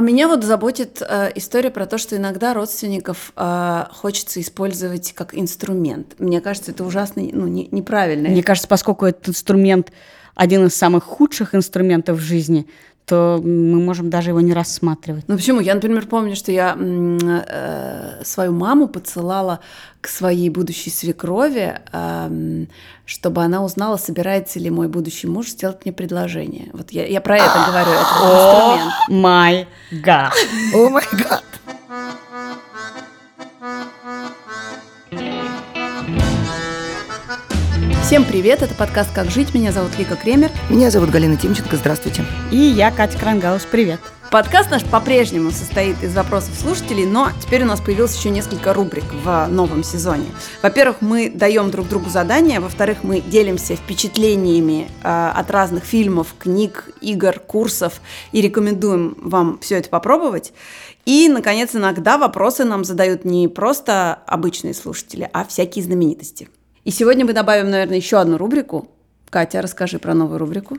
а меня вот заботит э, история про то, что иногда родственников э, хочется использовать как инструмент. Мне кажется, это ужасно ну, не, неправильно. Мне кажется, поскольку этот инструмент один из самых худших инструментов в жизни, то мы можем даже его не рассматривать. Ну почему? Я, например, помню, что я э, свою маму поцелала к своей будущей свекрови, э, чтобы она узнала, собирается ли мой будущий муж сделать мне предложение. Вот я, я про это говорю, это инструмент. О май гад! О май гад! Всем привет, это подкаст «Как жить». Меня зовут Вика Кремер. Меня зовут Галина Тимченко, здравствуйте. И я, Катя Крангаус, привет. Подкаст наш по-прежнему состоит из вопросов слушателей, но теперь у нас появилось еще несколько рубрик в новом сезоне. Во-первых, мы даем друг другу задания, во-вторых, мы делимся впечатлениями э, от разных фильмов, книг, игр, курсов и рекомендуем вам все это попробовать. И, наконец, иногда вопросы нам задают не просто обычные слушатели, а всякие знаменитости. И сегодня мы добавим, наверное, еще одну рубрику. Катя, расскажи про новую рубрику.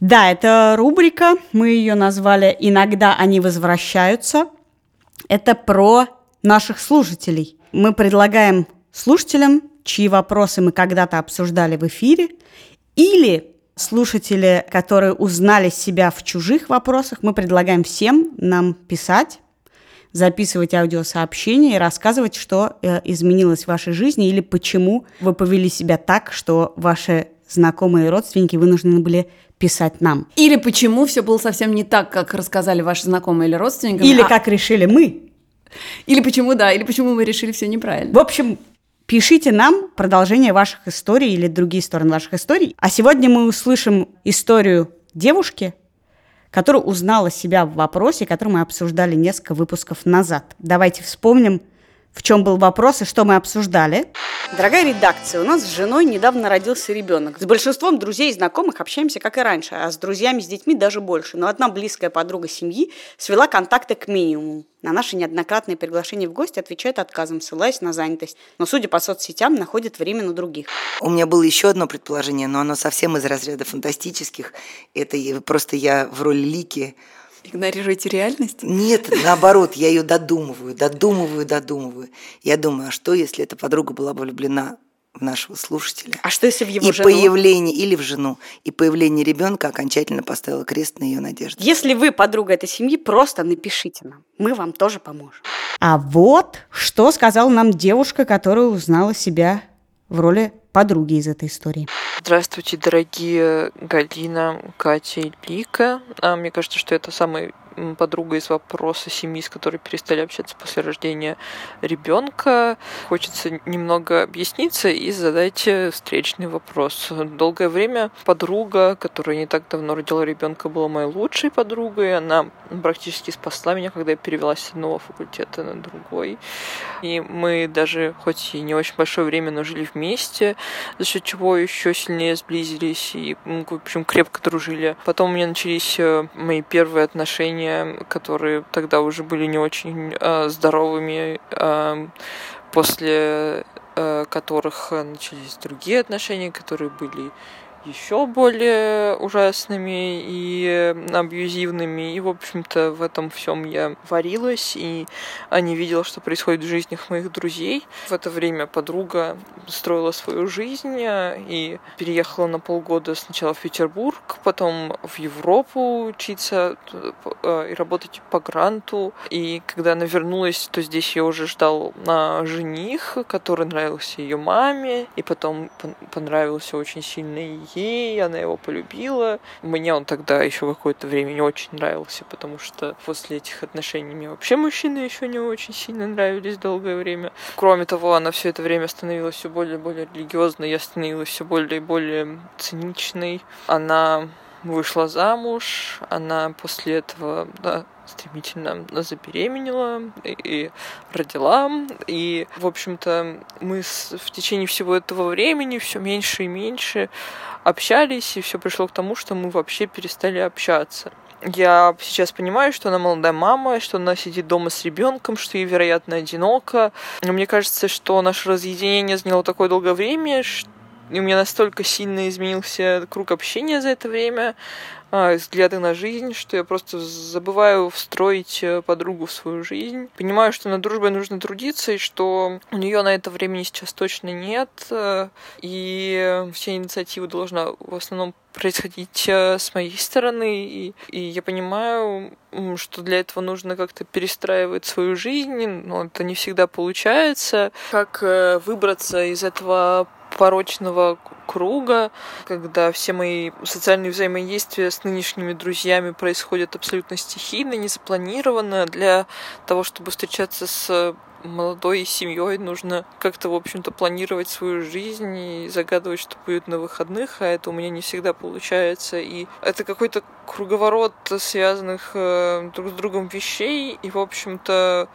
Да, это рубрика, мы ее назвали «Иногда они возвращаются». Это про наших слушателей. Мы предлагаем слушателям, чьи вопросы мы когда-то обсуждали в эфире, или слушатели, которые узнали себя в чужих вопросах, мы предлагаем всем нам писать записывать аудиосообщения и рассказывать, что э, изменилось в вашей жизни или почему вы повели себя так, что ваши знакомые и родственники вынуждены были писать нам. Или почему все было совсем не так, как рассказали ваши знакомые или родственники. Или а... как решили мы. Или почему, да, или почему мы решили все неправильно. В общем, пишите нам продолжение ваших историй или другие стороны ваших историй. А сегодня мы услышим историю девушки, которая узнала себя в вопросе, который мы обсуждали несколько выпусков назад. Давайте вспомним, в чем был вопрос и что мы обсуждали. Дорогая редакция, у нас с женой недавно родился ребенок. С большинством друзей и знакомых общаемся, как и раньше, а с друзьями, с детьми даже больше. Но одна близкая подруга семьи свела контакты к минимуму. На наши неоднократные приглашения в гости отвечает отказом, ссылаясь на занятость. Но, судя по соцсетям, находит время на других. У меня было еще одно предположение, но оно совсем из разряда фантастических. Это просто я в роли Лики Игнорируете реальность? Нет, наоборот, я ее додумываю, додумываю, додумываю. Я думаю, а что, если эта подруга была бы влюблена в нашего слушателя? А что, если в его и жену? появление, или в жену, и появление ребенка окончательно поставило крест на ее надежде. Если вы подруга этой семьи, просто напишите нам. Мы вам тоже поможем. А вот что сказала нам девушка, которая узнала себя в роли подруги из этой истории. Здравствуйте, дорогие Галина, Катя и Лика. А, мне кажется, что это самый подруга из вопроса семьи, с которой перестали общаться после рождения ребенка. Хочется немного объясниться и задать встречный вопрос. Долгое время подруга, которая не так давно родила ребенка, была моей лучшей подругой. Она практически спасла меня, когда я перевелась с одного факультета на другой. И мы даже, хоть и не очень большое время, но жили вместе, за счет чего еще сильнее сблизились и, в общем, крепко дружили. Потом у меня начались э, мои первые отношения которые тогда уже были не очень э, здоровыми, э, после э, которых начались другие отношения, которые были еще более ужасными и абьюзивными. И, в общем-то, в этом всем я варилась и а не видела, что происходит в жизнях моих друзей. В это время подруга строила свою жизнь и переехала на полгода сначала в Петербург, потом в Европу учиться э, и работать по гранту. И когда она вернулась, то здесь я уже ждал жених, который нравился ее маме, и потом понравился очень сильно и ей, она его полюбила. Мне он тогда еще какое-то время не очень нравился, потому что после этих отношений мне вообще мужчины еще не очень сильно нравились долгое время. Кроме того, она все это время становилась все более и более религиозной, я становилась все более и более циничной. Она вышла замуж, она после этого да, стремительно забеременела и, родила. И, в общем-то, мы в течение всего этого времени все меньше и меньше общались, и все пришло к тому, что мы вообще перестали общаться. Я сейчас понимаю, что она молодая мама, что она сидит дома с ребенком, что ей, вероятно, одиноко. Но мне кажется, что наше разъединение заняло такое долгое время, что и у меня настолько сильно изменился круг общения за это время, а, взгляды на жизнь, что я просто забываю встроить э, подругу в свою жизнь. Понимаю, что над дружбой нужно трудиться, и что у нее на это времени сейчас точно нет, э, и вся инициатива должна в основном происходить э, с моей стороны, и, и я понимаю, что для этого нужно как-то перестраивать свою жизнь, но это не всегда получается. Как выбраться из этого порочного круга, когда все мои социальные взаимодействия с нынешними друзьями происходят абсолютно стихийно, незапланированно. Для того, чтобы встречаться с молодой семьей нужно как-то, в общем-то, планировать свою жизнь и загадывать, что будет на выходных, а это у меня не всегда получается. И это какой-то круговорот связанных э, друг с другом вещей, и, в общем-то,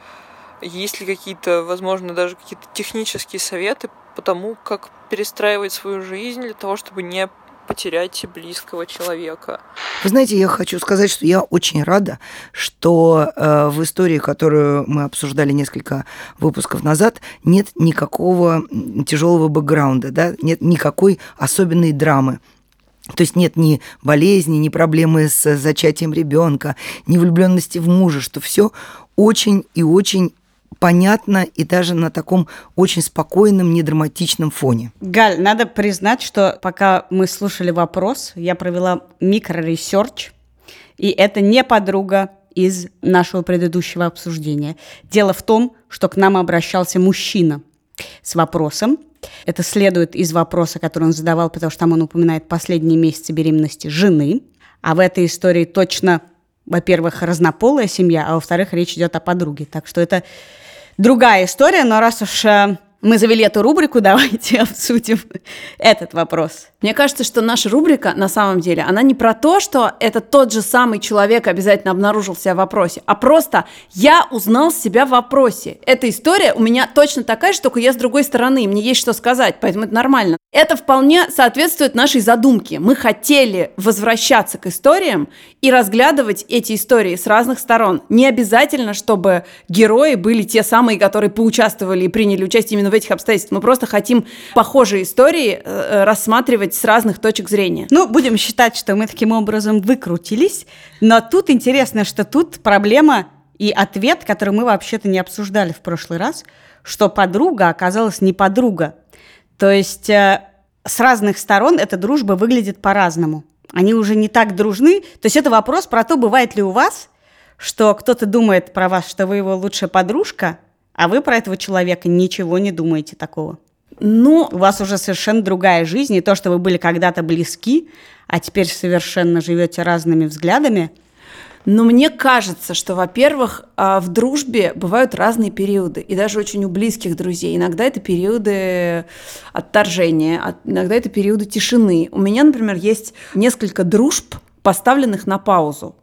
есть ли какие-то, возможно, даже какие-то технические советы по тому, как перестраивать свою жизнь для того, чтобы не потерять близкого человека. Вы знаете, я хочу сказать, что я очень рада, что э, в истории, которую мы обсуждали несколько выпусков назад, нет никакого тяжелого бэкграунда, да, нет никакой особенной драмы. То есть нет ни болезни, ни проблемы с зачатием ребенка, ни влюбленности в мужа, что все очень и очень понятно и даже на таком очень спокойном, недраматичном фоне. Галь, надо признать, что пока мы слушали вопрос, я провела микро research, и это не подруга из нашего предыдущего обсуждения. Дело в том, что к нам обращался мужчина с вопросом. Это следует из вопроса, который он задавал, потому что там он упоминает последние месяцы беременности жены. А в этой истории точно, во-первых, разнополая семья, а во-вторых, речь идет о подруге. Так что это другая история, но раз уж э, мы завели эту рубрику, давайте обсудим этот вопрос. Мне кажется, что наша рубрика, на самом деле, она не про то, что это тот же самый человек обязательно обнаружил себя в вопросе, а просто я узнал себя в вопросе. Эта история у меня точно такая же, только я с другой стороны, мне есть что сказать, поэтому это нормально. Это вполне соответствует нашей задумке. Мы хотели возвращаться к историям и разглядывать эти истории с разных сторон. Не обязательно, чтобы герои были те самые, которые поучаствовали и приняли участие именно в этих обстоятельствах. Мы просто хотим похожие истории э, рассматривать с разных точек зрения. Ну, будем считать, что мы таким образом выкрутились. Но тут интересно, что тут проблема и ответ, который мы вообще-то не обсуждали в прошлый раз, что подруга оказалась не подруга. То есть э, с разных сторон эта дружба выглядит по-разному. Они уже не так дружны. То есть это вопрос про то, бывает ли у вас, что кто-то думает про вас, что вы его лучшая подружка, а вы про этого человека ничего не думаете такого. Ну, у вас уже совершенно другая жизнь, и то, что вы были когда-то близки, а теперь совершенно живете разными взглядами – но мне кажется, что, во-первых, а, в дружбе бывают разные периоды, и даже очень у близких друзей. Иногда это периоды отторжения, иногда это периоды тишины. У меня, например, есть несколько дружб, поставленных на паузу.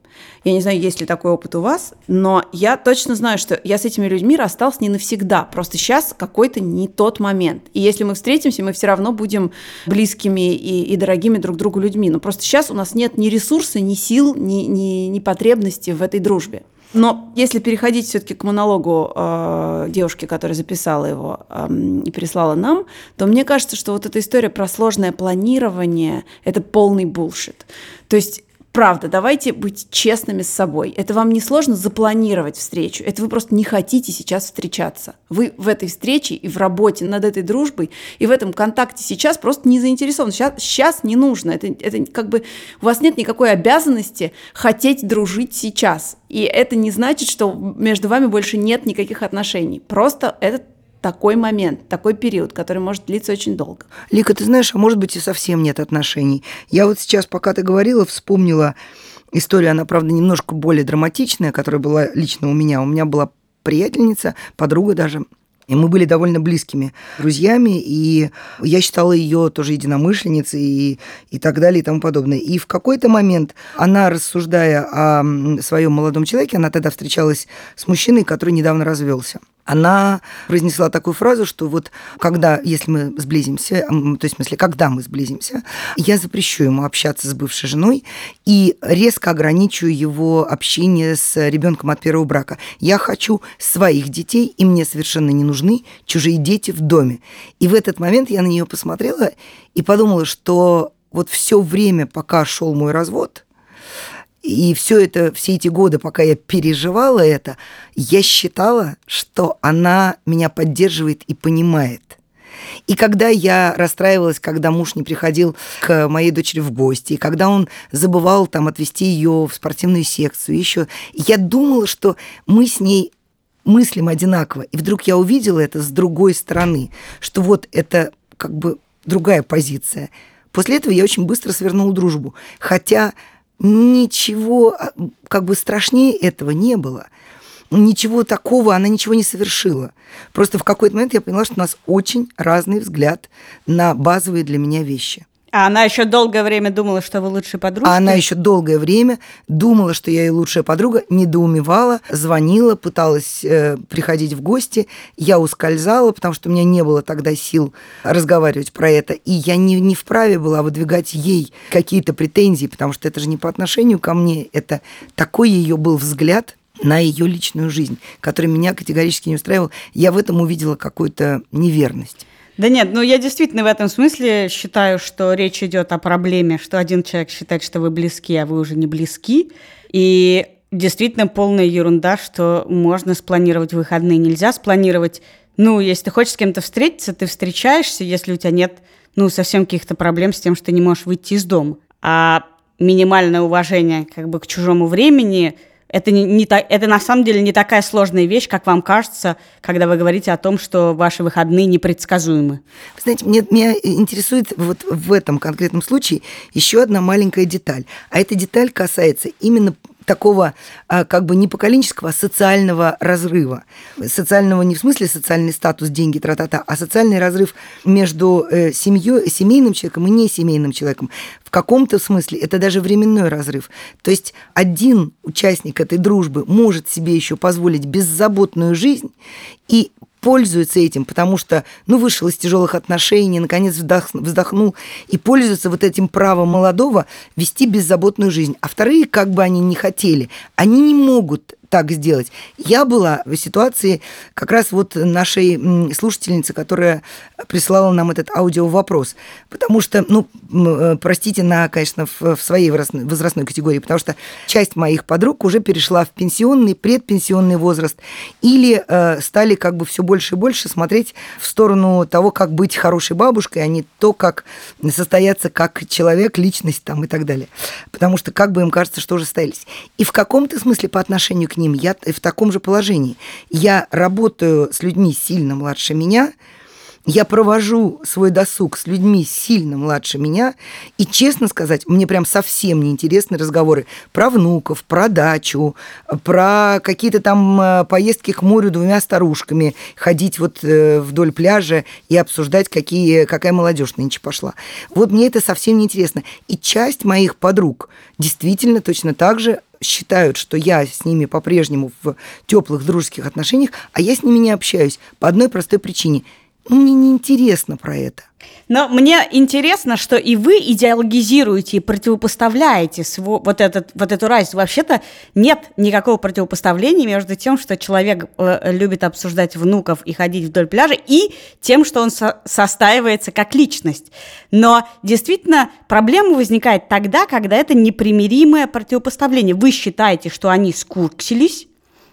Я не знаю, есть ли такой опыт у вас, но я точно знаю, что я с этими людьми расстался не навсегда. Просто сейчас какой-то не тот момент. И если мы встретимся, мы все равно будем близкими и, и дорогими друг другу людьми. Но просто сейчас у нас нет ни ресурса, ни сил, ни, ни, ни потребности в этой дружбе. Но если переходить все-таки к монологу э, девушки, которая записала его э, и прислала нам, то мне кажется, что вот эта история про сложное планирование – это полный булшит. То есть Правда, давайте быть честными с собой. Это вам не сложно запланировать встречу. Это вы просто не хотите сейчас встречаться. Вы в этой встрече и в работе над этой дружбой и в этом контакте сейчас просто не заинтересованы. Сейчас, сейчас не нужно. Это, это как бы у вас нет никакой обязанности хотеть дружить сейчас. И это не значит, что между вами больше нет никаких отношений. Просто это такой момент, такой период, который может длиться очень долго. Лика, ты знаешь, а может быть и совсем нет отношений. Я вот сейчас, пока ты говорила, вспомнила историю, она, правда, немножко более драматичная, которая была лично у меня. У меня была приятельница, подруга даже, и мы были довольно близкими друзьями, и я считала ее тоже единомышленницей и, и так далее и тому подобное. И в какой-то момент она, рассуждая о своем молодом человеке, она тогда встречалась с мужчиной, который недавно развелся она произнесла такую фразу, что вот когда, если мы сблизимся, то есть в смысле, когда мы сблизимся, я запрещу ему общаться с бывшей женой и резко ограничу его общение с ребенком от первого брака. Я хочу своих детей, и мне совершенно не нужны чужие дети в доме. И в этот момент я на нее посмотрела и подумала, что вот все время, пока шел мой развод, И все это, все эти годы, пока я переживала это, я считала, что она меня поддерживает и понимает. И когда я расстраивалась, когда муж не приходил к моей дочери в гости, и когда он забывал там отвезти ее в спортивную секцию, еще, я думала, что мы с ней мыслим одинаково. И вдруг я увидела это с другой стороны, что вот это как бы другая позиция. После этого я очень быстро свернула дружбу. Хотя ничего а, как бы страшнее этого не было. Ничего такого она ничего не совершила. Просто в какой-то момент я поняла, что у нас очень разный взгляд на базовые для меня вещи. А она еще долгое время думала, что вы лучшая подруга. А она еще долгое время думала, что я ее лучшая подруга, недоумевала, звонила, пыталась э, приходить в гости. Я ускользала, потому что у меня не было тогда сил разговаривать про это. И я не, не вправе была выдвигать ей какие-то претензии, потому что это же не по отношению ко мне. Это такой ее был взгляд на ее личную жизнь, который меня категорически не устраивал. Я в этом увидела какую-то неверность. Да нет, ну я действительно в этом смысле считаю, что речь идет о проблеме, что один человек считает, что вы близки, а вы уже не близки. И действительно полная ерунда, что можно спланировать выходные. Нельзя спланировать, ну, если ты хочешь с кем-то встретиться, ты встречаешься, если у тебя нет, ну, совсем каких-то проблем с тем, что ты не можешь выйти из дома. А минимальное уважение как бы к чужому времени – это, не, не, это на самом деле не такая сложная вещь, как вам кажется, когда вы говорите о том, что ваши выходные непредсказуемы. Вы знаете, мне, меня интересует вот в этом конкретном случае еще одна маленькая деталь. А эта деталь касается именно такого а, как бы не поколенческого, а социального разрыва. Социального не в смысле социальный статус, деньги, тра-та-та, а социальный разрыв между э, семьей, семейным человеком и не семейным человеком. В каком-то смысле это даже временной разрыв. То есть один участник этой дружбы может себе еще позволить беззаботную жизнь и пользуется этим, потому что, ну, вышел из тяжелых отношений, наконец вздохнул и пользуется вот этим правом молодого вести беззаботную жизнь. А вторые, как бы они ни хотели, они не могут так сделать. Я была в ситуации как раз вот нашей слушательницы, которая прислала нам этот аудио вопрос. Потому что, ну, э, простите, на, конечно, в, своей возрастной категории, потому что часть моих подруг уже перешла в пенсионный, предпенсионный возраст или э, стали как бы все больше и больше смотреть в сторону того, как быть хорошей бабушкой, а не то, как состояться как человек, личность там и так далее. Потому что как бы им кажется, что уже состоялись. И в каком-то смысле по отношению к ним я в таком же положении. Я работаю с людьми сильно младше меня, я провожу свой досуг с людьми сильно младше меня, и, честно сказать, мне прям совсем неинтересны разговоры про внуков, про дачу, про какие-то там э, поездки к морю двумя старушками, ходить вот э, вдоль пляжа и обсуждать, какие, какая молодежь нынче пошла. Вот мне это совсем неинтересно. И часть моих подруг действительно точно так же считают, что я с ними по-прежнему в теплых дружеских отношениях, а я с ними не общаюсь по одной простой причине – мне не интересно про это. Но мне интересно, что и вы идеологизируете и противопоставляете свой, вот, этот, вот эту разницу. Вообще-то нет никакого противопоставления между тем, что человек э, любит обсуждать внуков и ходить вдоль пляжа, и тем, что он со состаивается как личность. Но действительно проблема возникает тогда, когда это непримиримое противопоставление. Вы считаете, что они скурксились,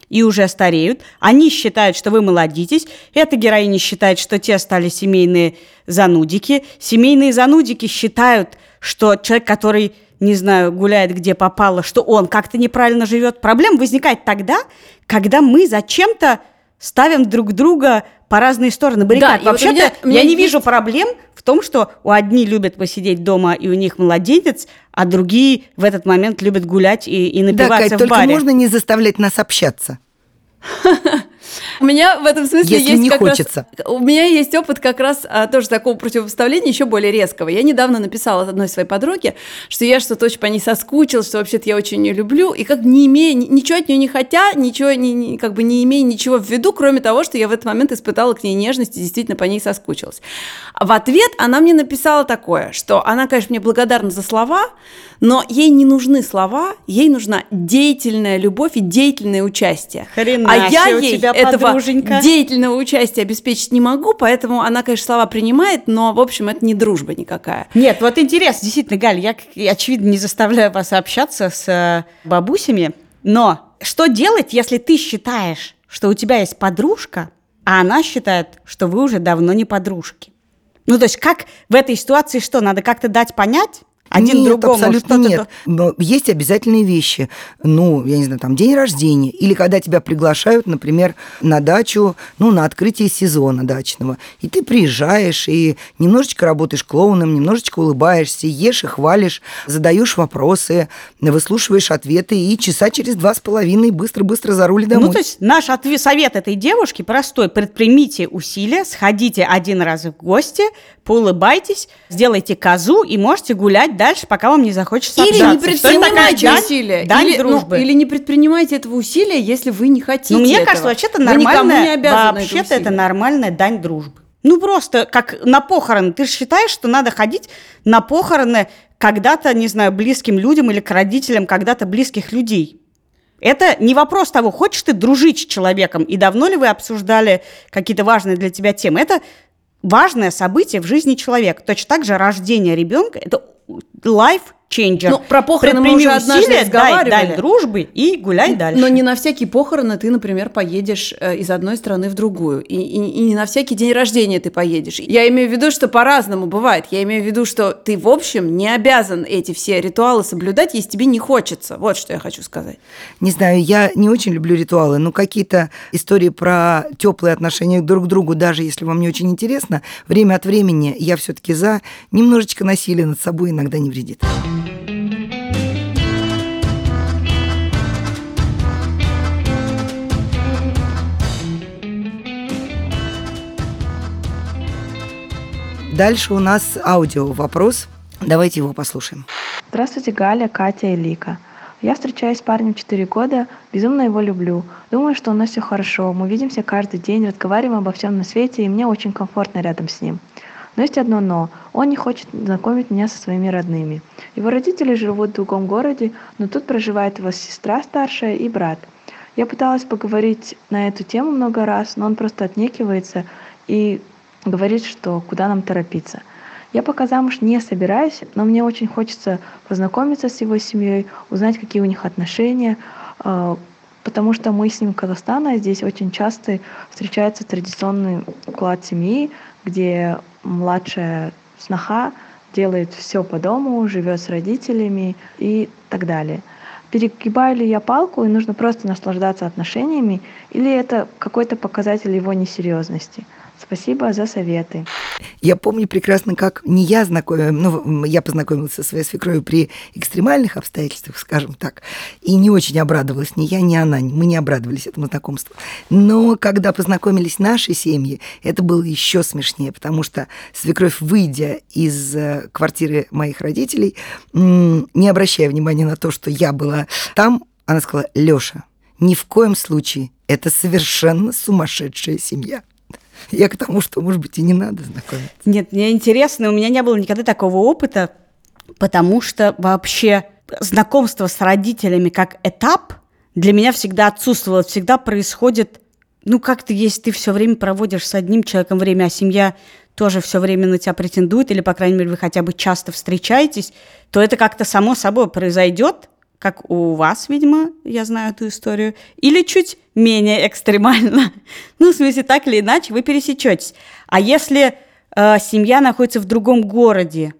и уже стареют. Они считают, что вы молодитесь. Эта героиня считает, что те стали семейные занудики. Семейные занудики считают, что человек, который, не знаю, гуляет где попало, что он как-то неправильно живет. Проблема возникает тогда, когда мы зачем-то ставим друг друга по разные стороны баррикад. Да, Вообще-то вот я не есть... вижу проблем в том, что у одни любят посидеть дома и у них младенец, а другие в этот момент любят гулять и, и напиваться да, Кать, в только баре. можно не заставлять нас общаться. У меня в этом смысле Если есть не как хочется. раз... У меня есть опыт как раз а, тоже такого противопоставления, еще более резкого. Я недавно написала одной своей подруге, что я что-то очень по ней соскучилась, что вообще-то я очень ее люблю, и как не имея, ничего от нее не хотя, ничего, не, не, как бы не имея ничего в виду, кроме того, что я в этот момент испытала к ней нежность и действительно по ней соскучилась. А в ответ она мне написала такое, что она, конечно, мне благодарна за слова, но ей не нужны слова, ей нужна деятельная любовь и деятельное участие. Хрена а я ей это этого подруженька. деятельного участия обеспечить не могу, поэтому она, конечно, слова принимает, но, в общем, это не дружба никакая. Нет, вот интересно, действительно, Галь, я, очевидно, не заставляю вас общаться с э, бабусями, но что делать, если ты считаешь, что у тебя есть подружка, а она считает, что вы уже давно не подружки? Ну, то есть как в этой ситуации что, надо как-то дать понять? Один нет, другому абсолютно нет. Но есть обязательные вещи. Ну, я не знаю, там день рождения. Или когда тебя приглашают, например, на дачу, ну, на открытие сезона дачного. И ты приезжаешь и немножечко работаешь клоуном, немножечко улыбаешься, ешь и хвалишь, задаешь вопросы, выслушиваешь ответы и часа через два с половиной быстро-быстро за руль домой. Ну, то есть наш ответ, совет этой девушки простой. Предпримите усилия, сходите один раз в гости, поулыбайтесь, сделайте козу и можете гулять дальше, пока вам не захочется Или общаться. не предпринимайте такая усилия. Дань, или, дань ну, дружбы. или не предпринимайте этого усилия, если вы не хотите Ну, мне этого. кажется, вообще-то Вы никому не нормальная, вообще-то это нормальная дань дружбы. Ну, просто как на похороны. Ты же считаешь, что надо ходить на похороны когда-то, не знаю, близким людям или к родителям когда-то близких людей. Это не вопрос того, хочешь ты дружить с человеком, и давно ли вы обсуждали какие-то важные для тебя темы. Это важное событие в жизни человека. Точно так же рождение ребенка – это life changer. Ну, про похороны мы Предприми уже однажды усилия, дай, разговаривали. дай дружбы и гуляй дальше. Но не на всякие похороны ты, например, поедешь э, из одной страны в другую. И, и- и не на всякий день рождения ты поедешь. Я имею в виду, что по-разному бывает. Я имею в виду, что ты, в общем, не обязан эти все ритуалы соблюдать, если тебе не хочется. Вот что я хочу сказать. Не знаю, я не очень люблю ритуалы, но какие-то истории про теплые отношения друг к другу, даже если вам не очень интересно, время от времени я все-таки за немножечко насилия над собой иногда не вредит. Дальше у нас аудио вопрос. Давайте его послушаем. Здравствуйте, Галя, Катя и Лика. Я встречаюсь с парнем 4 года, безумно его люблю. Думаю, что у нас все хорошо. Мы видимся каждый день, разговариваем обо всем на свете, и мне очень комфортно рядом с ним. Но есть одно но. Он не хочет знакомить меня со своими родными. Его родители живут в другом городе, но тут проживает его сестра старшая и брат. Я пыталась поговорить на эту тему много раз, но он просто отнекивается и говорит, что куда нам торопиться. Я пока замуж не собираюсь, но мне очень хочется познакомиться с его семьей, узнать, какие у них отношения, э, потому что мы с ним в Казахстане, здесь очень часто встречается традиционный уклад семьи, где младшая сноха делает все по дому, живет с родителями и так далее. Перегибаю ли я палку и нужно просто наслаждаться отношениями, или это какой-то показатель его несерьезности? Спасибо за советы. Я помню прекрасно, как не я знакомила, ну, я познакомилась со своей свекровью при экстремальных обстоятельствах, скажем так, и не очень обрадовалась ни я, ни она, мы не обрадовались этому знакомству. Но когда познакомились наши семьи, это было еще смешнее, потому что свекровь, выйдя из э, квартиры моих родителей, не обращая внимания на то, что я была там, она сказала, Лёша, ни в коем случае, это совершенно сумасшедшая семья. Я к тому, что, может быть, и не надо знакомиться. Нет, мне интересно, у меня не было никогда такого опыта, потому что вообще знакомство с родителями как этап для меня всегда отсутствовало, всегда происходит, ну как-то, если ты все время проводишь с одним человеком время, а семья тоже все время на тебя претендует, или, по крайней мере, вы хотя бы часто встречаетесь, то это как-то само собой произойдет, как у вас, видимо, я знаю эту историю, или чуть менее экстремально. Ну, в смысле, так или иначе, вы пересечетесь. А если э, семья находится в другом городе,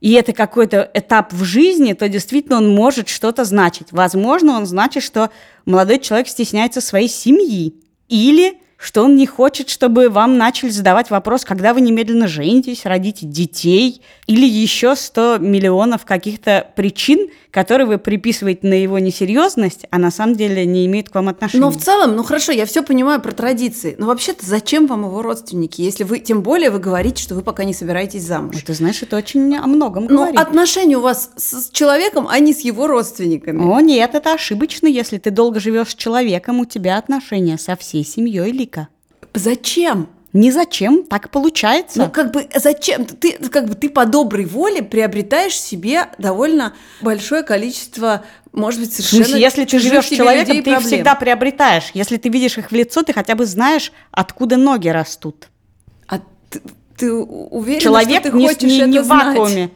и это какой-то этап в жизни, то действительно он может что-то значить. Возможно, он значит, что молодой человек стесняется своей семьи. Или что он не хочет, чтобы вам начали задавать вопрос, когда вы немедленно женитесь, родите детей, или еще 100 миллионов каких-то причин, которые вы приписываете на его несерьезность, а на самом деле не имеют к вам отношения. Но в целом, ну хорошо, я все понимаю про традиции. Но вообще-то зачем вам его родственники, если вы, тем более вы говорите, что вы пока не собираетесь замуж? Ты знаешь, это очень о многом Но говорит. отношения у вас с человеком, а не с его родственниками. О, нет, это ошибочно. Если ты долго живешь с человеком, у тебя отношения со всей семьей Лика. Зачем? Ни зачем, так получается. Ну, как бы, зачем? Ты, как бы, ты по доброй воле приобретаешь себе довольно большое количество может быть, совершенно смысле, если ты живешь человеком, ты их всегда приобретаешь. Если ты видишь их в лицо, ты хотя бы знаешь, откуда ноги растут. А ты, ты Человек что ты не, хочешь не- это не в вакууме.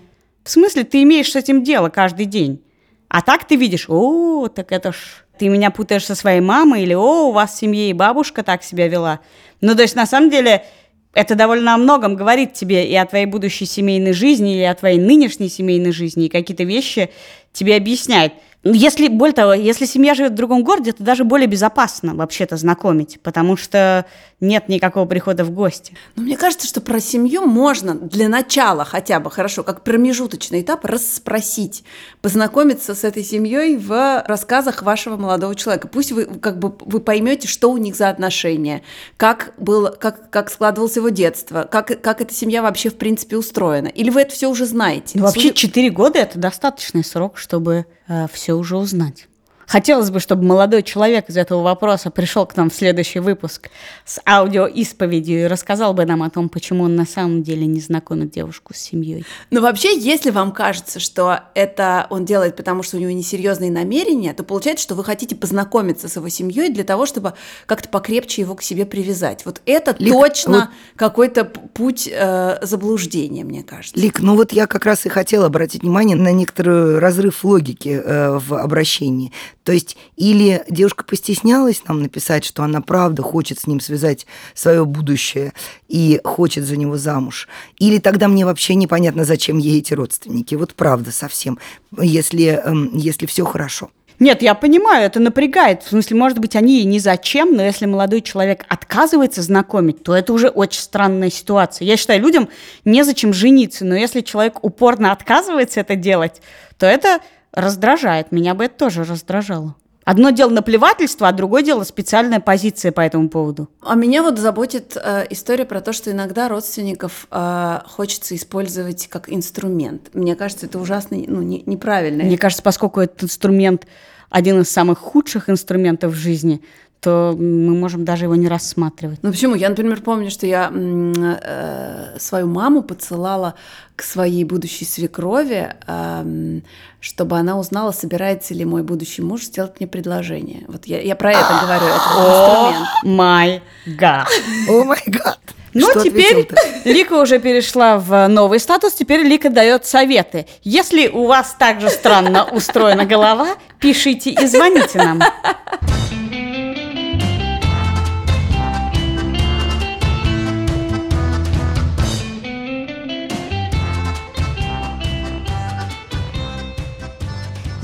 В смысле, ты имеешь с этим дело каждый день. А так ты видишь, о, так это ж ты меня путаешь со своей мамой, или о, у вас в семье и бабушка так себя вела. Ну, то есть, на самом деле, это довольно о многом говорит тебе и о твоей будущей семейной жизни, и о твоей нынешней семейной жизни, и какие-то вещи тебе объясняет. Ну, Если, более того, если семья живет в другом городе, то даже более безопасно вообще-то знакомить, потому что нет никакого прихода в гости. Но мне кажется, что про семью можно для начала хотя бы хорошо, как промежуточный этап, расспросить, познакомиться с этой семьей в рассказах вашего молодого человека. Пусть вы как бы вы поймете, что у них за отношения, как было, как, как складывалось его детство, как, как эта семья вообще в принципе устроена. Или вы это все уже знаете? Ну, вообще Судя- 4 года это достаточный срок, чтобы все уже узнать. Хотелось бы, чтобы молодой человек из этого вопроса пришел к нам в следующий выпуск с аудиоисповедью и рассказал бы нам о том, почему он на самом деле не знакомит девушку с семьей. Но вообще, если вам кажется, что это он делает, потому что у него несерьезные намерения, то получается, что вы хотите познакомиться с его семьей для того, чтобы как-то покрепче его к себе привязать. Вот это Лик, точно какой-то п- путь э, заблуждения, мне кажется. Лик, ну вот я как раз и хотела обратить внимание на некоторый разрыв логики э, в обращении. То есть или девушка постеснялась нам написать, что она правда хочет с ним связать свое будущее и хочет за него замуж, или тогда мне вообще непонятно, зачем ей эти родственники. Вот правда совсем, если, эм, если все хорошо. Нет, я понимаю, это напрягает. В смысле, может быть, они ей ни зачем, но если молодой человек отказывается знакомить, то это уже очень странная ситуация. Я считаю, людям незачем жениться, но если человек упорно отказывается это делать, то это раздражает. Меня бы это тоже раздражало. Одно дело наплевательство, а другое дело специальная позиция по этому поводу. А меня вот заботит э, история про то, что иногда родственников э, хочется использовать как инструмент. Мне кажется, это ужасно ну, не- неправильно. Мне кажется, поскольку этот инструмент один из самых худших инструментов в жизни, то мы можем даже его не рассматривать. Ну почему? Я, например, помню, что я э, свою маму поцелала к своей будущей свекрови, эм, чтобы она узнала, собирается ли мой будущий муж сделать мне предложение. Вот я, я про это говорю, это О май гад. О май гад! Ну, Что теперь? Лика уже перешла в новый статус, теперь Лика дает советы. Если у вас также странно устроена голова, пишите и звоните нам.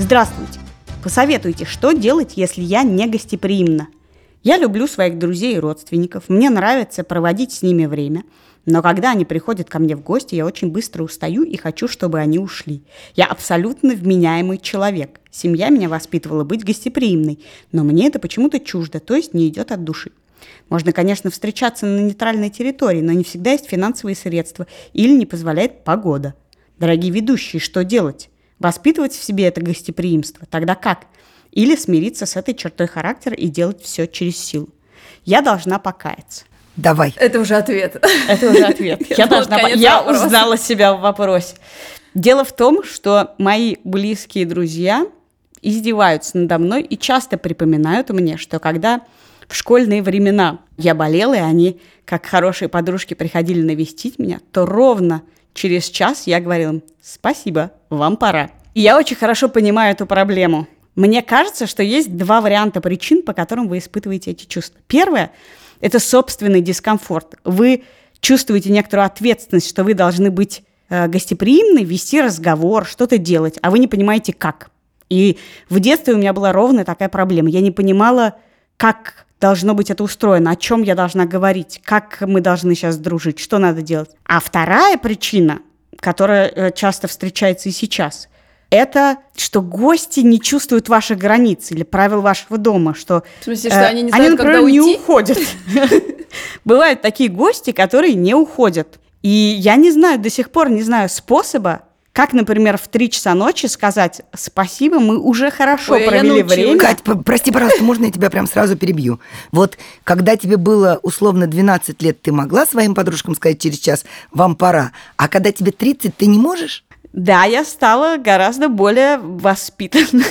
Здравствуйте. Посоветуйте, что делать, если я не гостеприимна? Я люблю своих друзей и родственников, мне нравится проводить с ними время, но когда они приходят ко мне в гости, я очень быстро устаю и хочу, чтобы они ушли. Я абсолютно вменяемый человек. Семья меня воспитывала быть гостеприимной, но мне это почему-то чуждо, то есть не идет от души. Можно, конечно, встречаться на нейтральной территории, но не всегда есть финансовые средства или не позволяет погода. Дорогие ведущие, что делать? Воспитывать в себе это гостеприимство? Тогда как? Или смириться с этой чертой характера и делать все через силу? Я должна покаяться. Давай. Это уже ответ. Это уже ответ. Я должна, я узнала себя в вопросе. Дело в том, что мои близкие друзья издеваются надо мной и часто припоминают мне, что когда в школьные времена я болела, и они, как хорошие подружки, приходили навестить меня, то ровно через час я говорила им «Спасибо, вам пора». И я очень хорошо понимаю эту проблему. Мне кажется, что есть два варианта причин, по которым вы испытываете эти чувства. Первое – это собственный дискомфорт. Вы чувствуете некоторую ответственность, что вы должны быть э, гостеприимны, вести разговор, что-то делать, а вы не понимаете, как. И в детстве у меня была ровно такая проблема. Я не понимала, как должно быть это устроено, о чем я должна говорить, как мы должны сейчас дружить, что надо делать. А вторая причина, которая э, часто встречается и сейчас, это что гости не чувствуют ваших границ или правил вашего дома, что В смысле, что э, они не знают, например, когда не уйти? уходят. Бывают такие гости, которые не уходят. И я не знаю, до сих пор не знаю способа, как, например, в 3 часа ночи сказать «Спасибо, мы уже хорошо Ой, я провели время». Кать, прости, пожалуйста, можно я тебя прям сразу перебью? Вот когда тебе было условно 12 лет, ты могла своим подружкам сказать через час «вам пора», а когда тебе 30, ты не можешь? Да, я стала гораздо более воспитанной.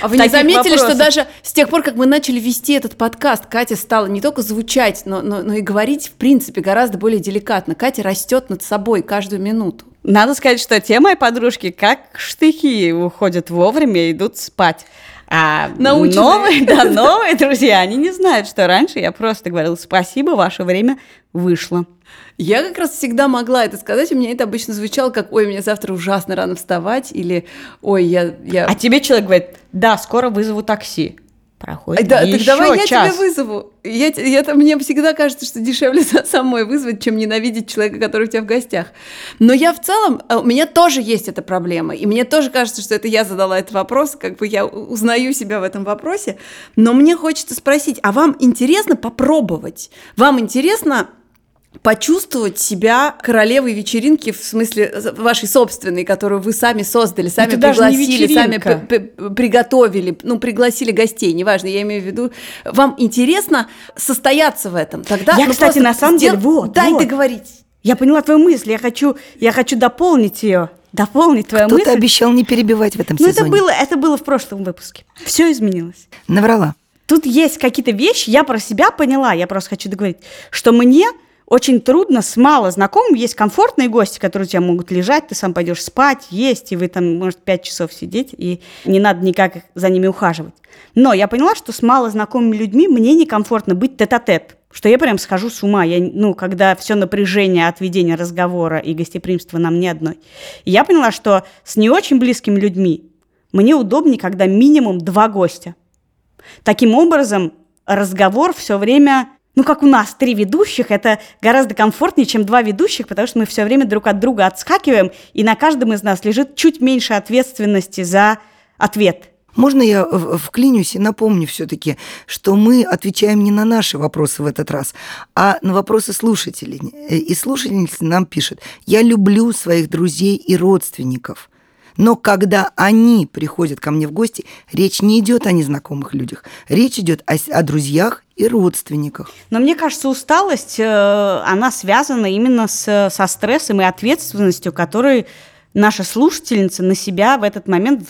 А вы не заметили, что вопросов. даже с тех пор, как мы начали вести этот подкаст, Катя стала не только звучать, но, но, но и говорить, в принципе, гораздо более деликатно. Катя растет над собой каждую минуту. Надо сказать, что те мои подружки как штыки уходят вовремя и идут спать. А Наученные. новые, да, новые друзья, они не знают, что раньше я просто говорила спасибо, ваше время вышло. Я как раз всегда могла это сказать, у меня это обычно звучало как «Ой, мне завтра ужасно рано вставать» или «Ой, я...», я... А тебе человек говорит, да, скоро вызову такси. Проходит да, так еще давай я час. тебя вызову. Я, я, там- мне всегда кажется, что дешевле самой вызвать, чем ненавидеть человека, который у тебя в гостях. Но я в целом, э, у меня тоже есть эта проблема. И мне тоже кажется, что это я задала этот вопрос, как бы я узнаю себя в этом вопросе. Но мне хочется спросить, а вам интересно попробовать? Вам интересно почувствовать себя королевой вечеринки, в смысле з- вашей собственной, которую вы сами создали, сами Это пригласили, сами приготовили, ну, пригласили гостей, неважно, я имею в виду, вам интересно состояться в этом? Тогда, Я, ну, кстати, на самом деле, вот, дай вот. договорить. Я поняла твою мысль, я хочу, я хочу дополнить ее, дополнить твою Кто-то мысль. обещал не перебивать в этом Ну, это сезоне. было, это было в прошлом выпуске. Все изменилось. Наврала. Тут есть какие-то вещи, я про себя поняла, я просто хочу договорить, что мне очень трудно с мало знакомыми. Есть комфортные гости, которые у тебя могут лежать, ты сам пойдешь спать, есть, и вы там, может, пять часов сидеть, и не надо никак за ними ухаживать. Но я поняла, что с мало знакомыми людьми мне некомфортно быть тет-а-тет, что я прям схожу с ума. Я, ну, когда все напряжение от ведения разговора и гостеприимства на мне одной. Я поняла, что с не очень близкими людьми мне удобнее, когда минимум два гостя. Таким образом, разговор все время, ну, как у нас, три ведущих, это гораздо комфортнее, чем два ведущих, потому что мы все время друг от друга отскакиваем, и на каждом из нас лежит чуть меньше ответственности за ответ. Можно я вклинюсь и напомню все-таки, что мы отвечаем не на наши вопросы в этот раз, а на вопросы слушателей. И слушательница нам пишет, я люблю своих друзей и родственников. Но когда они приходят ко мне в гости, речь не идет о незнакомых людях. Речь идет о, о друзьях и родственниках. Но мне кажется, усталость, э, она связана именно с, со стрессом и ответственностью, который наша слушательница на себя в этот момент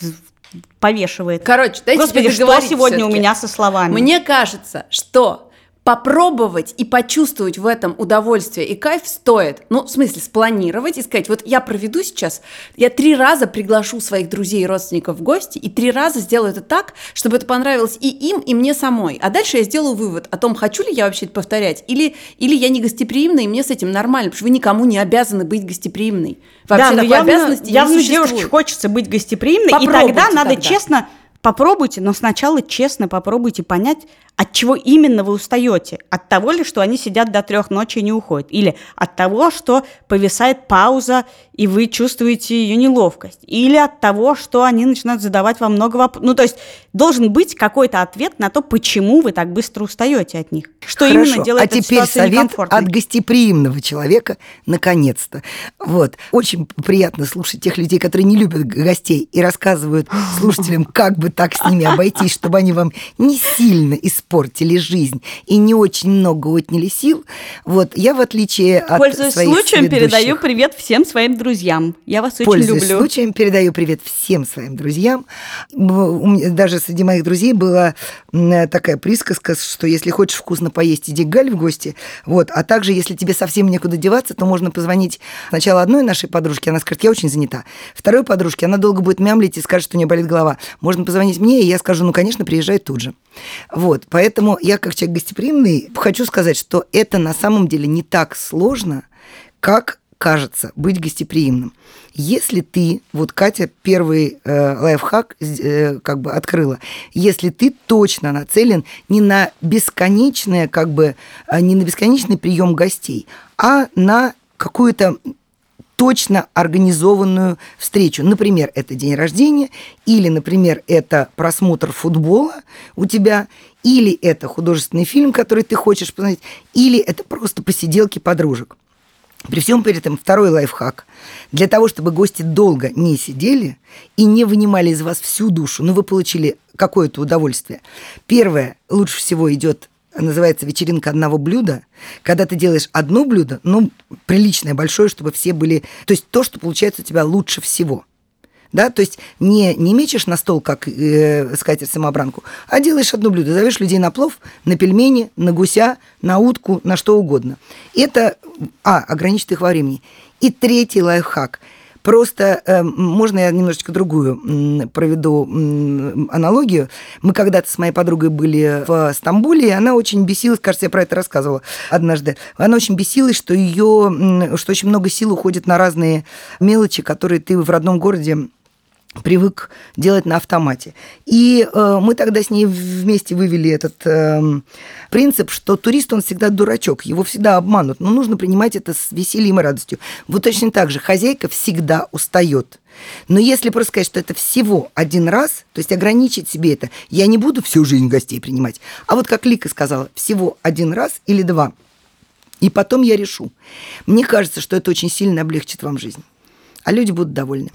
повешивает. Короче, дайте Господи, что сегодня у меня со словами? Мне кажется, что попробовать и почувствовать в этом удовольствие и кайф стоит. Ну, в смысле, спланировать и сказать, вот я проведу сейчас, я три раза приглашу своих друзей и родственников в гости, и три раза сделаю это так, чтобы это понравилось и им, и мне самой. А дальше я сделаю вывод о том, хочу ли я вообще это повторять, или, или я не гостеприимна, и мне с этим нормально, потому что вы никому не обязаны быть гостеприимной. Вообще да, но явно, обязанности не явно существует. девушке хочется быть гостеприимной, и Попробуйте тогда надо тогда. честно попробуйте, но сначала честно попробуйте понять, от чего именно вы устаете. От того ли, что они сидят до трех ночи и не уходят, или от того, что повисает пауза, и вы чувствуете ее неловкость, или от того, что они начинают задавать вам много вопросов. Ну, то есть должен быть какой-то ответ на то, почему вы так быстро устаете от них. Что Хорошо. именно делает а эту теперь совет от гостеприимного человека, наконец-то. Вот. Очень приятно слушать тех людей, которые не любят гостей и рассказывают слушателям, как бы так с ними обойтись, чтобы они вам не сильно испортили жизнь и не очень много отняли сил. Вот. Я, в отличие от Пользуясь своих случаем, передаю привет всем своим друзьям. Я вас очень Пользуясь люблю. случаем, передаю привет всем своим друзьям. Даже среди моих друзей была такая присказка, что если хочешь вкусно поесть, иди к Галь в гости. Вот. А также, если тебе совсем некуда деваться, то можно позвонить сначала одной нашей подружке, она скажет, я очень занята. Второй подружке, она долго будет мямлить и скажет, что у нее болит голова. Можно позвонить мне, и я скажу, ну, конечно, приезжай тут же. Вот. Поэтому я, как человек гостеприимный, хочу сказать, что это на самом деле не так сложно, как кажется, быть гостеприимным. Если ты, вот Катя первый э, лайфхак э, как бы открыла, если ты точно нацелен не на бесконечное, как бы, а не на бесконечный прием гостей, а на какую-то точно организованную встречу. Например, это день рождения, или, например, это просмотр футбола у тебя, или это художественный фильм, который ты хочешь посмотреть, или это просто посиделки подружек. При всем при этом второй лайфхак. Для того, чтобы гости долго не сидели и не вынимали из вас всю душу, но вы получили какое-то удовольствие. Первое, лучше всего идет называется вечеринка одного блюда, когда ты делаешь одно блюдо, ну, приличное, большое, чтобы все были... То есть то, что получается у тебя лучше всего. Да, то есть не, не мечешь на стол, как э, скатерть самобранку, а делаешь одно блюдо. Зовешь людей на плов, на пельмени, на гуся, на утку, на что угодно. Это, а, ограничит их во времени. И третий лайфхак – Просто э, можно я немножечко другую проведу аналогию. Мы когда-то с моей подругой были в Стамбуле, и она очень бесилась, кажется, я про это рассказывала однажды. Она очень бесилась, что ее, что очень много сил уходит на разные мелочи, которые ты в родном городе привык делать на автомате. И э, мы тогда с ней вместе вывели этот э, принцип, что турист, он всегда дурачок, его всегда обманут, но нужно принимать это с весельем и радостью. Вот точно так же хозяйка всегда устает. Но если просто сказать, что это всего один раз, то есть ограничить себе это, я не буду всю жизнь гостей принимать, а вот как Лика сказала, всего один раз или два, и потом я решу. Мне кажется, что это очень сильно облегчит вам жизнь, а люди будут довольны.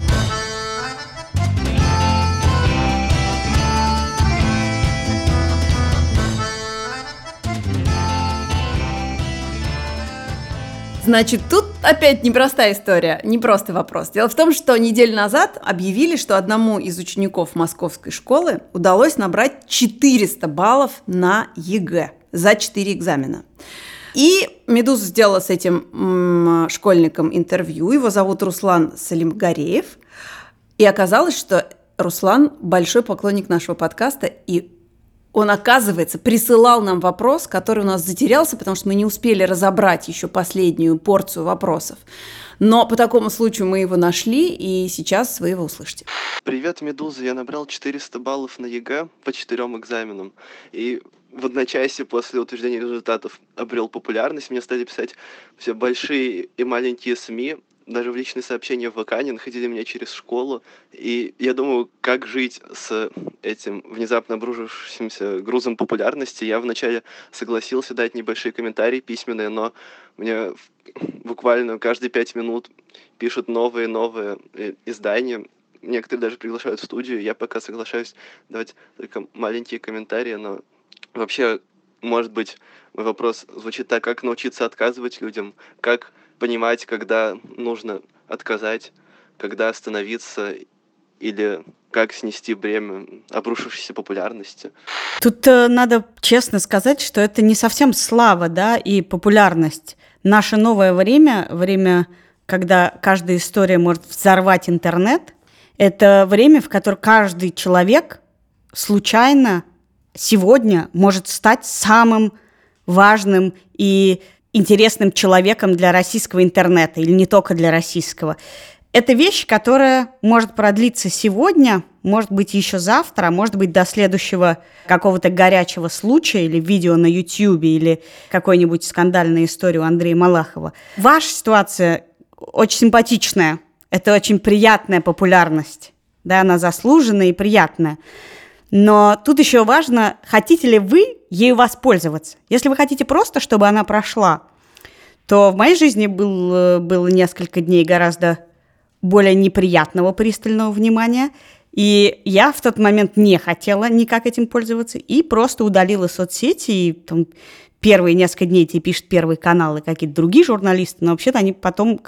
Значит, тут опять непростая история, непростый вопрос. Дело в том, что неделю назад объявили, что одному из учеников московской школы удалось набрать 400 баллов на ЕГЭ за 4 экзамена. И «Медуза» сделала с этим школьником интервью. Его зовут Руслан Салимгареев. И оказалось, что Руслан большой поклонник нашего подкаста и он, оказывается, присылал нам вопрос, который у нас затерялся, потому что мы не успели разобрать еще последнюю порцию вопросов. Но по такому случаю мы его нашли, и сейчас вы его услышите. Привет, Медуза. Я набрал 400 баллов на ЕГЭ по четырем экзаменам. И в одночасье после утверждения результатов обрел популярность. Мне стали писать все большие и маленькие СМИ, даже в личные сообщения в ВК не находили меня через школу. И я думаю, как жить с этим внезапно обрушившимся грузом популярности. Я вначале согласился дать небольшие комментарии письменные, но мне буквально каждые пять минут пишут новые-новые э, издания. Некоторые даже приглашают в студию. Я пока соглашаюсь давать только маленькие комментарии, но вообще, может быть, мой вопрос звучит так, как научиться отказывать людям, как понимать, когда нужно отказать, когда остановиться или как снести бремя обрушившейся популярности. Тут э, надо честно сказать, что это не совсем слава, да, и популярность. Наше новое время, время, когда каждая история может взорвать интернет, это время, в котором каждый человек случайно сегодня может стать самым важным и интересным человеком для российского интернета или не только для российского. Это вещь, которая может продлиться сегодня, может быть еще завтра, а может быть до следующего какого-то горячего случая или видео на YouTube или какой-нибудь скандальной истории у Андрея Малахова. Ваша ситуация очень симпатичная. Это очень приятная популярность. Да, она заслуженная и приятная. Но тут еще важно, хотите ли вы ею воспользоваться. Если вы хотите просто, чтобы она прошла, то в моей жизни был, э, было несколько дней гораздо более неприятного пристального внимания. И я в тот момент не хотела никак этим пользоваться и просто удалила соцсети. И там, первые несколько дней тебе пишут первые каналы какие-то другие журналисты, но вообще-то они потом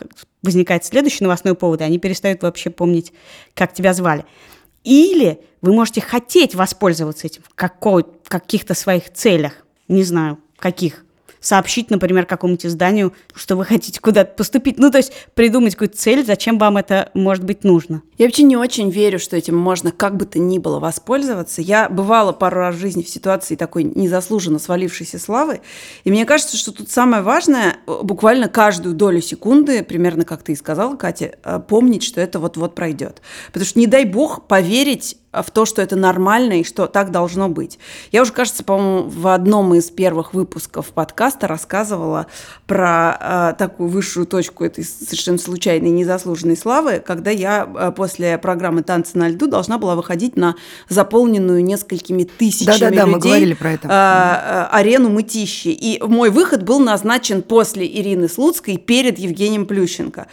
возникает следующий новостной повод, и они перестают вообще помнить, как тебя звали. Или вы можете хотеть воспользоваться этим в, каких-то своих целях. Не знаю, каких сообщить, например, какому-нибудь изданию, что вы хотите куда-то поступить. Ну, то есть придумать какую-то цель, зачем вам это может быть нужно. Я вообще не очень верю, что этим можно как бы то ни было воспользоваться. Я бывала пару раз в жизни в ситуации такой незаслуженно свалившейся славы, и мне кажется, что тут самое важное буквально каждую долю секунды, примерно как ты и сказала, Катя, э, помнить, что это вот-вот пройдет. Потому что не дай бог поверить в то, что это нормально и что так должно быть. Я уже, кажется, по-моему, в одном из первых выпусков подкаста рассказывала про э, такую высшую точку этой совершенно случайной, незаслуженной славы, когда я э, после программы «Танцы на льду» должна была выходить на заполненную несколькими тысячами да, да, да, людей мы говорили про это. Э, э, арену Мытищи. И мой выход был назначен после Ирины Слуцкой перед Евгением Плющенко.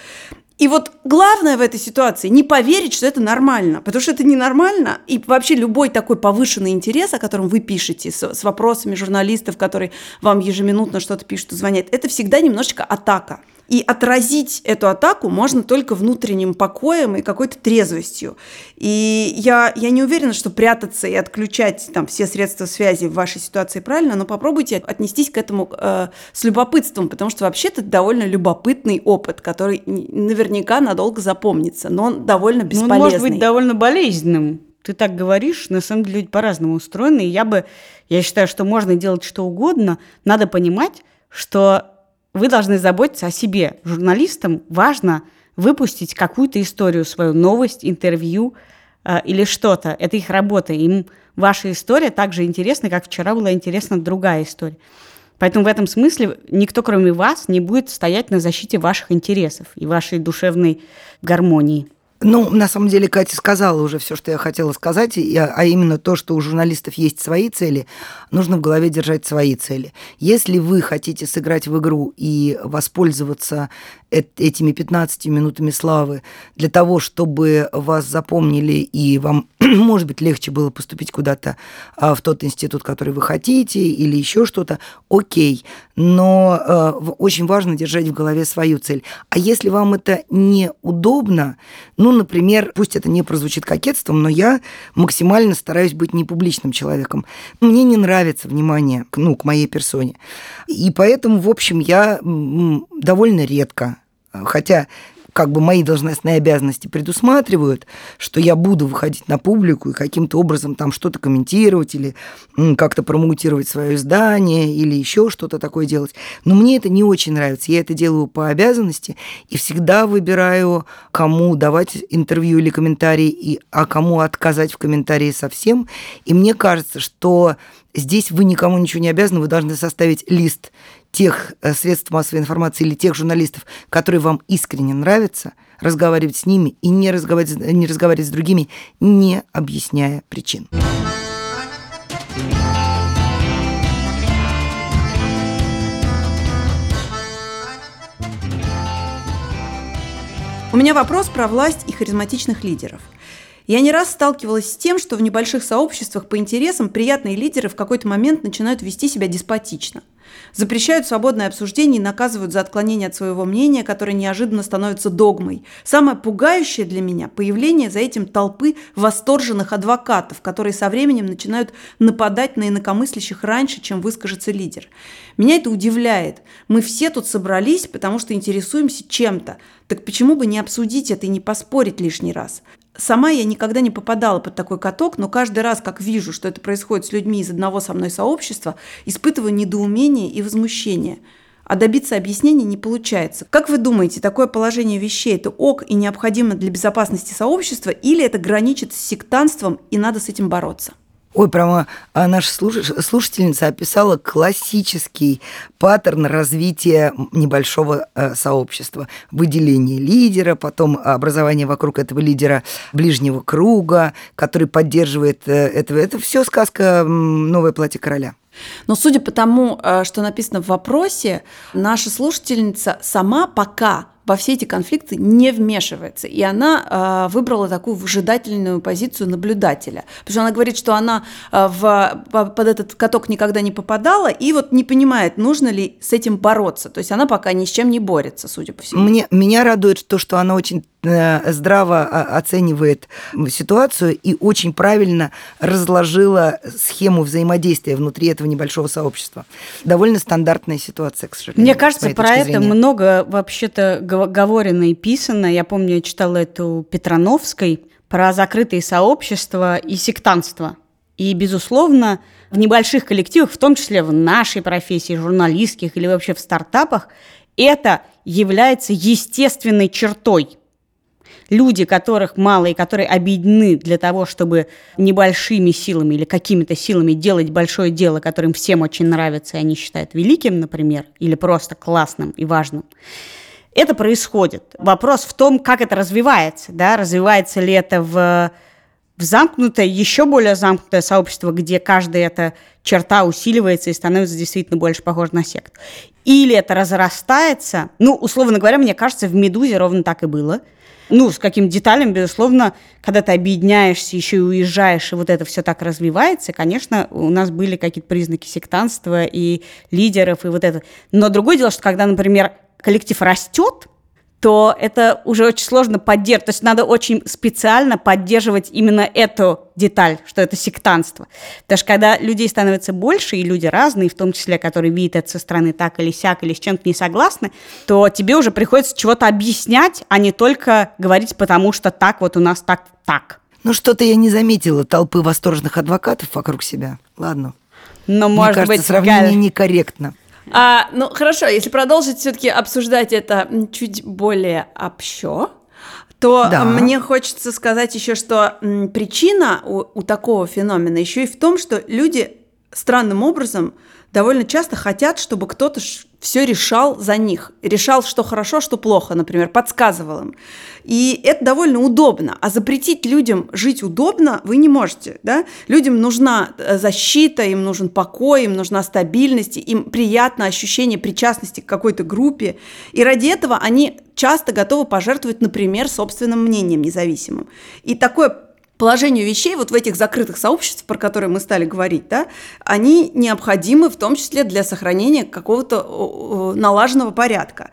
И вот главное в этой ситуации не поверить, что это нормально, потому что это ненормально. И вообще любой такой повышенный интерес, о котором вы пишете, с, с вопросами журналистов, которые вам ежеминутно что-то пишут звонят, это всегда немножечко атака. И отразить эту атаку можно только внутренним покоем и какой-то трезвостью. И я, я не уверена, что прятаться и отключать там все средства связи в вашей ситуации правильно, но попробуйте отнестись к этому э, с любопытством, потому что вообще-то довольно любопытный опыт, который наверняка надолго запомнится, но он довольно бесполезный. Ну, он может быть довольно болезненным ты так говоришь, на самом деле люди по-разному устроены. И я бы, я считаю, что можно делать что угодно. Надо понимать, что вы должны заботиться о себе. Журналистам важно выпустить какую-то историю, свою новость, интервью э, или что-то. Это их работа. Им ваша история так же интересна, как вчера была интересна другая история. Поэтому в этом смысле никто, кроме вас, не будет стоять на защите ваших интересов и вашей душевной гармонии. Ну, на самом деле, Катя сказала уже все, что я хотела сказать, а именно то, что у журналистов есть свои цели, нужно в голове держать свои цели. Если вы хотите сыграть в игру и воспользоваться этими 15 минутами славы для того, чтобы вас запомнили и вам, может быть, легче было поступить куда-то а, в тот институт, который вы хотите, или еще что-то, окей. Но э, очень важно держать в голове свою цель. А если вам это неудобно, ну, например, пусть это не прозвучит кокетством, но я максимально стараюсь быть непубличным человеком. Мне не нравится внимание ну, к моей персоне. И поэтому, в общем, я довольно редко Хотя как бы мои должностные обязанности предусматривают, что я буду выходить на публику и каким-то образом там что-то комментировать или как-то промоутировать свое издание или еще что-то такое делать. Но мне это не очень нравится. Я это делаю по обязанности и всегда выбираю, кому давать интервью или комментарий, и, а кому отказать в комментарии совсем. И мне кажется, что здесь вы никому ничего не обязаны, вы должны составить лист тех э, средств массовой информации или тех журналистов, которые вам искренне нравятся, разговаривать с ними и не разговаривать, не разговаривать с другими, не объясняя причин. У меня вопрос про власть и харизматичных лидеров – я не раз сталкивалась с тем, что в небольших сообществах по интересам приятные лидеры в какой-то момент начинают вести себя деспотично. Запрещают свободное обсуждение и наказывают за отклонение от своего мнения, которое неожиданно становится догмой. Самое пугающее для меня – появление за этим толпы восторженных адвокатов, которые со временем начинают нападать на инакомыслящих раньше, чем выскажется лидер. Меня это удивляет. Мы все тут собрались, потому что интересуемся чем-то. Так почему бы не обсудить это и не поспорить лишний раз? Сама я никогда не попадала под такой каток, но каждый раз, как вижу, что это происходит с людьми из одного со мной сообщества, испытываю недоумение и возмущение. А добиться объяснений не получается. Как вы думаете, такое положение вещей – это ок и необходимо для безопасности сообщества, или это граничит с сектантством и надо с этим бороться? Ой, прямо а наша слушательница описала классический паттерн развития небольшого э, сообщества. Выделение лидера, потом образование вокруг этого лидера ближнего круга, который поддерживает э, этого. Это все сказка «Новое платье короля». Но судя по тому, э, что написано в вопросе, наша слушательница сама пока во все эти конфликты не вмешивается. И она э, выбрала такую выжидательную позицию наблюдателя. Потому что она говорит, что она э, в, под этот каток никогда не попадала и вот не понимает, нужно ли с этим бороться. То есть она пока ни с чем не борется, судя по всему. Мне, меня радует то, что она очень здраво а, оценивает ситуацию и очень правильно разложила схему взаимодействия внутри этого небольшого сообщества. Довольно стандартная ситуация, к сожалению. Мне кажется, про это много вообще-то говорено и писано. Я помню, я читала эту Петрановской про закрытые сообщества и сектантство. И, безусловно, в небольших коллективах, в том числе в нашей профессии, журналистских или вообще в стартапах, это является естественной чертой люди, которых мало и которые объединены для того, чтобы небольшими силами или какими-то силами делать большое дело, которым всем очень нравится, и они считают великим, например, или просто классным и важным, это происходит. Вопрос в том, как это развивается. Да? Развивается ли это в, в замкнутое, еще более замкнутое сообщество, где каждая эта черта усиливается и становится действительно больше похожа на секту. Или это разрастается, ну, условно говоря, мне кажется, в «Медузе» ровно так и было – ну, с каким деталям, безусловно, когда ты объединяешься, еще и уезжаешь, и вот это все так развивается, конечно, у нас были какие-то признаки сектанства и лидеров, и вот это. Но другое дело, что когда, например, коллектив растет, то это уже очень сложно поддерживать. То есть надо очень специально поддерживать именно эту деталь, что это сектанство. Потому что когда людей становится больше, и люди разные, в том числе, которые видят это со стороны так или сяк, или с чем-то не согласны, то тебе уже приходится чего-то объяснять, а не только говорить, потому что так вот у нас так так. Ну, что-то я не заметила толпы восторженных адвокатов вокруг себя. Ладно. Но, Мне может кажется, быть, сравнение Галя- некорректно. А, ну хорошо, если продолжить все-таки обсуждать это чуть более общо, то Да. мне хочется сказать еще, что причина у, у такого феномена еще и в том, что люди странным образом довольно часто хотят, чтобы кто-то все решал за них. Решал, что хорошо, что плохо, например, подсказывал им. И это довольно удобно. А запретить людям жить удобно вы не можете. Да? Людям нужна э, защита, им нужен покой, им нужна стабильность, им приятно ощущение причастности к какой-то группе. И ради этого они часто готовы пожертвовать, например, собственным мнением независимым. И такое положению вещей вот в этих закрытых сообществах, про которые мы стали говорить, да, они необходимы в том числе для сохранения какого-то налаженного порядка.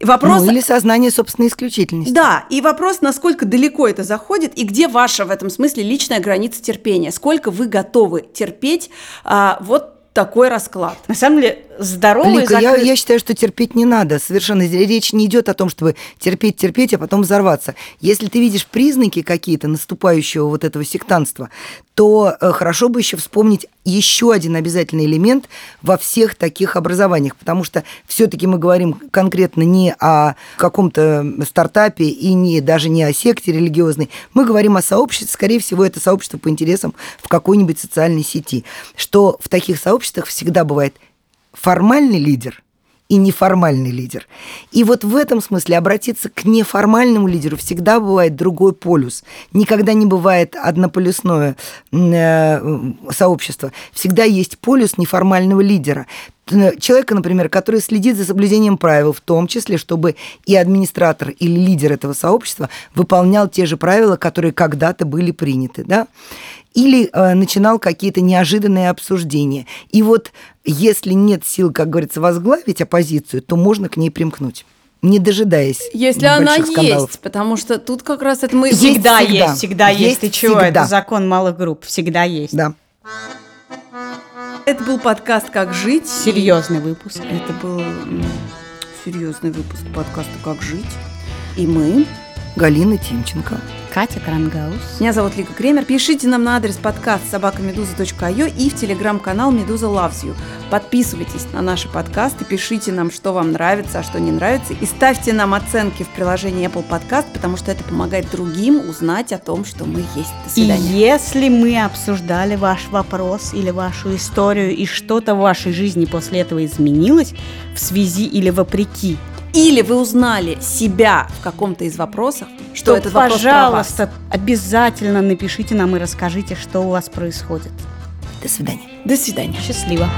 Вопрос, Ну, или сознание собственной исключительности. да, и вопрос, насколько далеко это заходит, и где ваша в этом смысле личная граница терпения, сколько вы готовы терпеть а, вот такой расклад. На самом деле, здоровый Лика, я, закрыт- я считаю, что терпеть не надо. Совершенно речь не идет о том, чтобы терпеть, терпеть, а потом взорваться. Если ты видишь признаки какие-то наступающего вот этого сектанства, то э, хорошо бы еще вспомнить еще один обязательный элемент во всех таких образованиях, потому что все-таки мы говорим конкретно не о каком-то стартапе и не, даже не о секте религиозной, мы говорим о сообществе, скорее всего, это сообщество по интересам в какой-нибудь социальной сети, что в таких сообществах всегда бывает формальный лидер и неформальный лидер. И вот в этом смысле обратиться к неформальному лидеру всегда бывает другой полюс. Никогда не бывает однополюсное э, сообщество. Всегда есть полюс неформального лидера. Человека, например, который следит за соблюдением правил, в том числе, чтобы и администратор или лидер этого сообщества выполнял те же правила, которые когда-то были приняты. Да? Или э, начинал какие-то неожиданные обсуждения. И вот если нет сил, как говорится, возглавить оппозицию, то можно к ней примкнуть не дожидаясь Если она скандалов. есть, потому что тут как раз это мы... Есть Всегда всегда. есть, всегда есть. Есть Ты чего? всегда. Это закон малых групп. Всегда есть. Да. Это был подкаст «Как жить». Серьезный выпуск. Это был серьезный выпуск подкаста «Как жить». И мы. Галина Тимченко. Катя Крангаус. Меня зовут Лика Кремер. Пишите нам на адрес подкаст собакамедуза.io и в телеграм-канал Медуза Loves You. Подписывайтесь на наши подкасты, пишите нам, что вам нравится, а что не нравится. И ставьте нам оценки в приложении Apple Podcast, потому что это помогает другим узнать о том, что мы есть. До И свидания. если мы обсуждали ваш вопрос или вашу историю, и что-то в вашей жизни после этого изменилось в связи или вопреки, Или вы узнали себя в каком-то из вопросов, что то, этот вопрос про вас. пожалуйста, обязательно напишите нам и расскажите, что у вас происходит. До свидания. До свидания. Счастливо.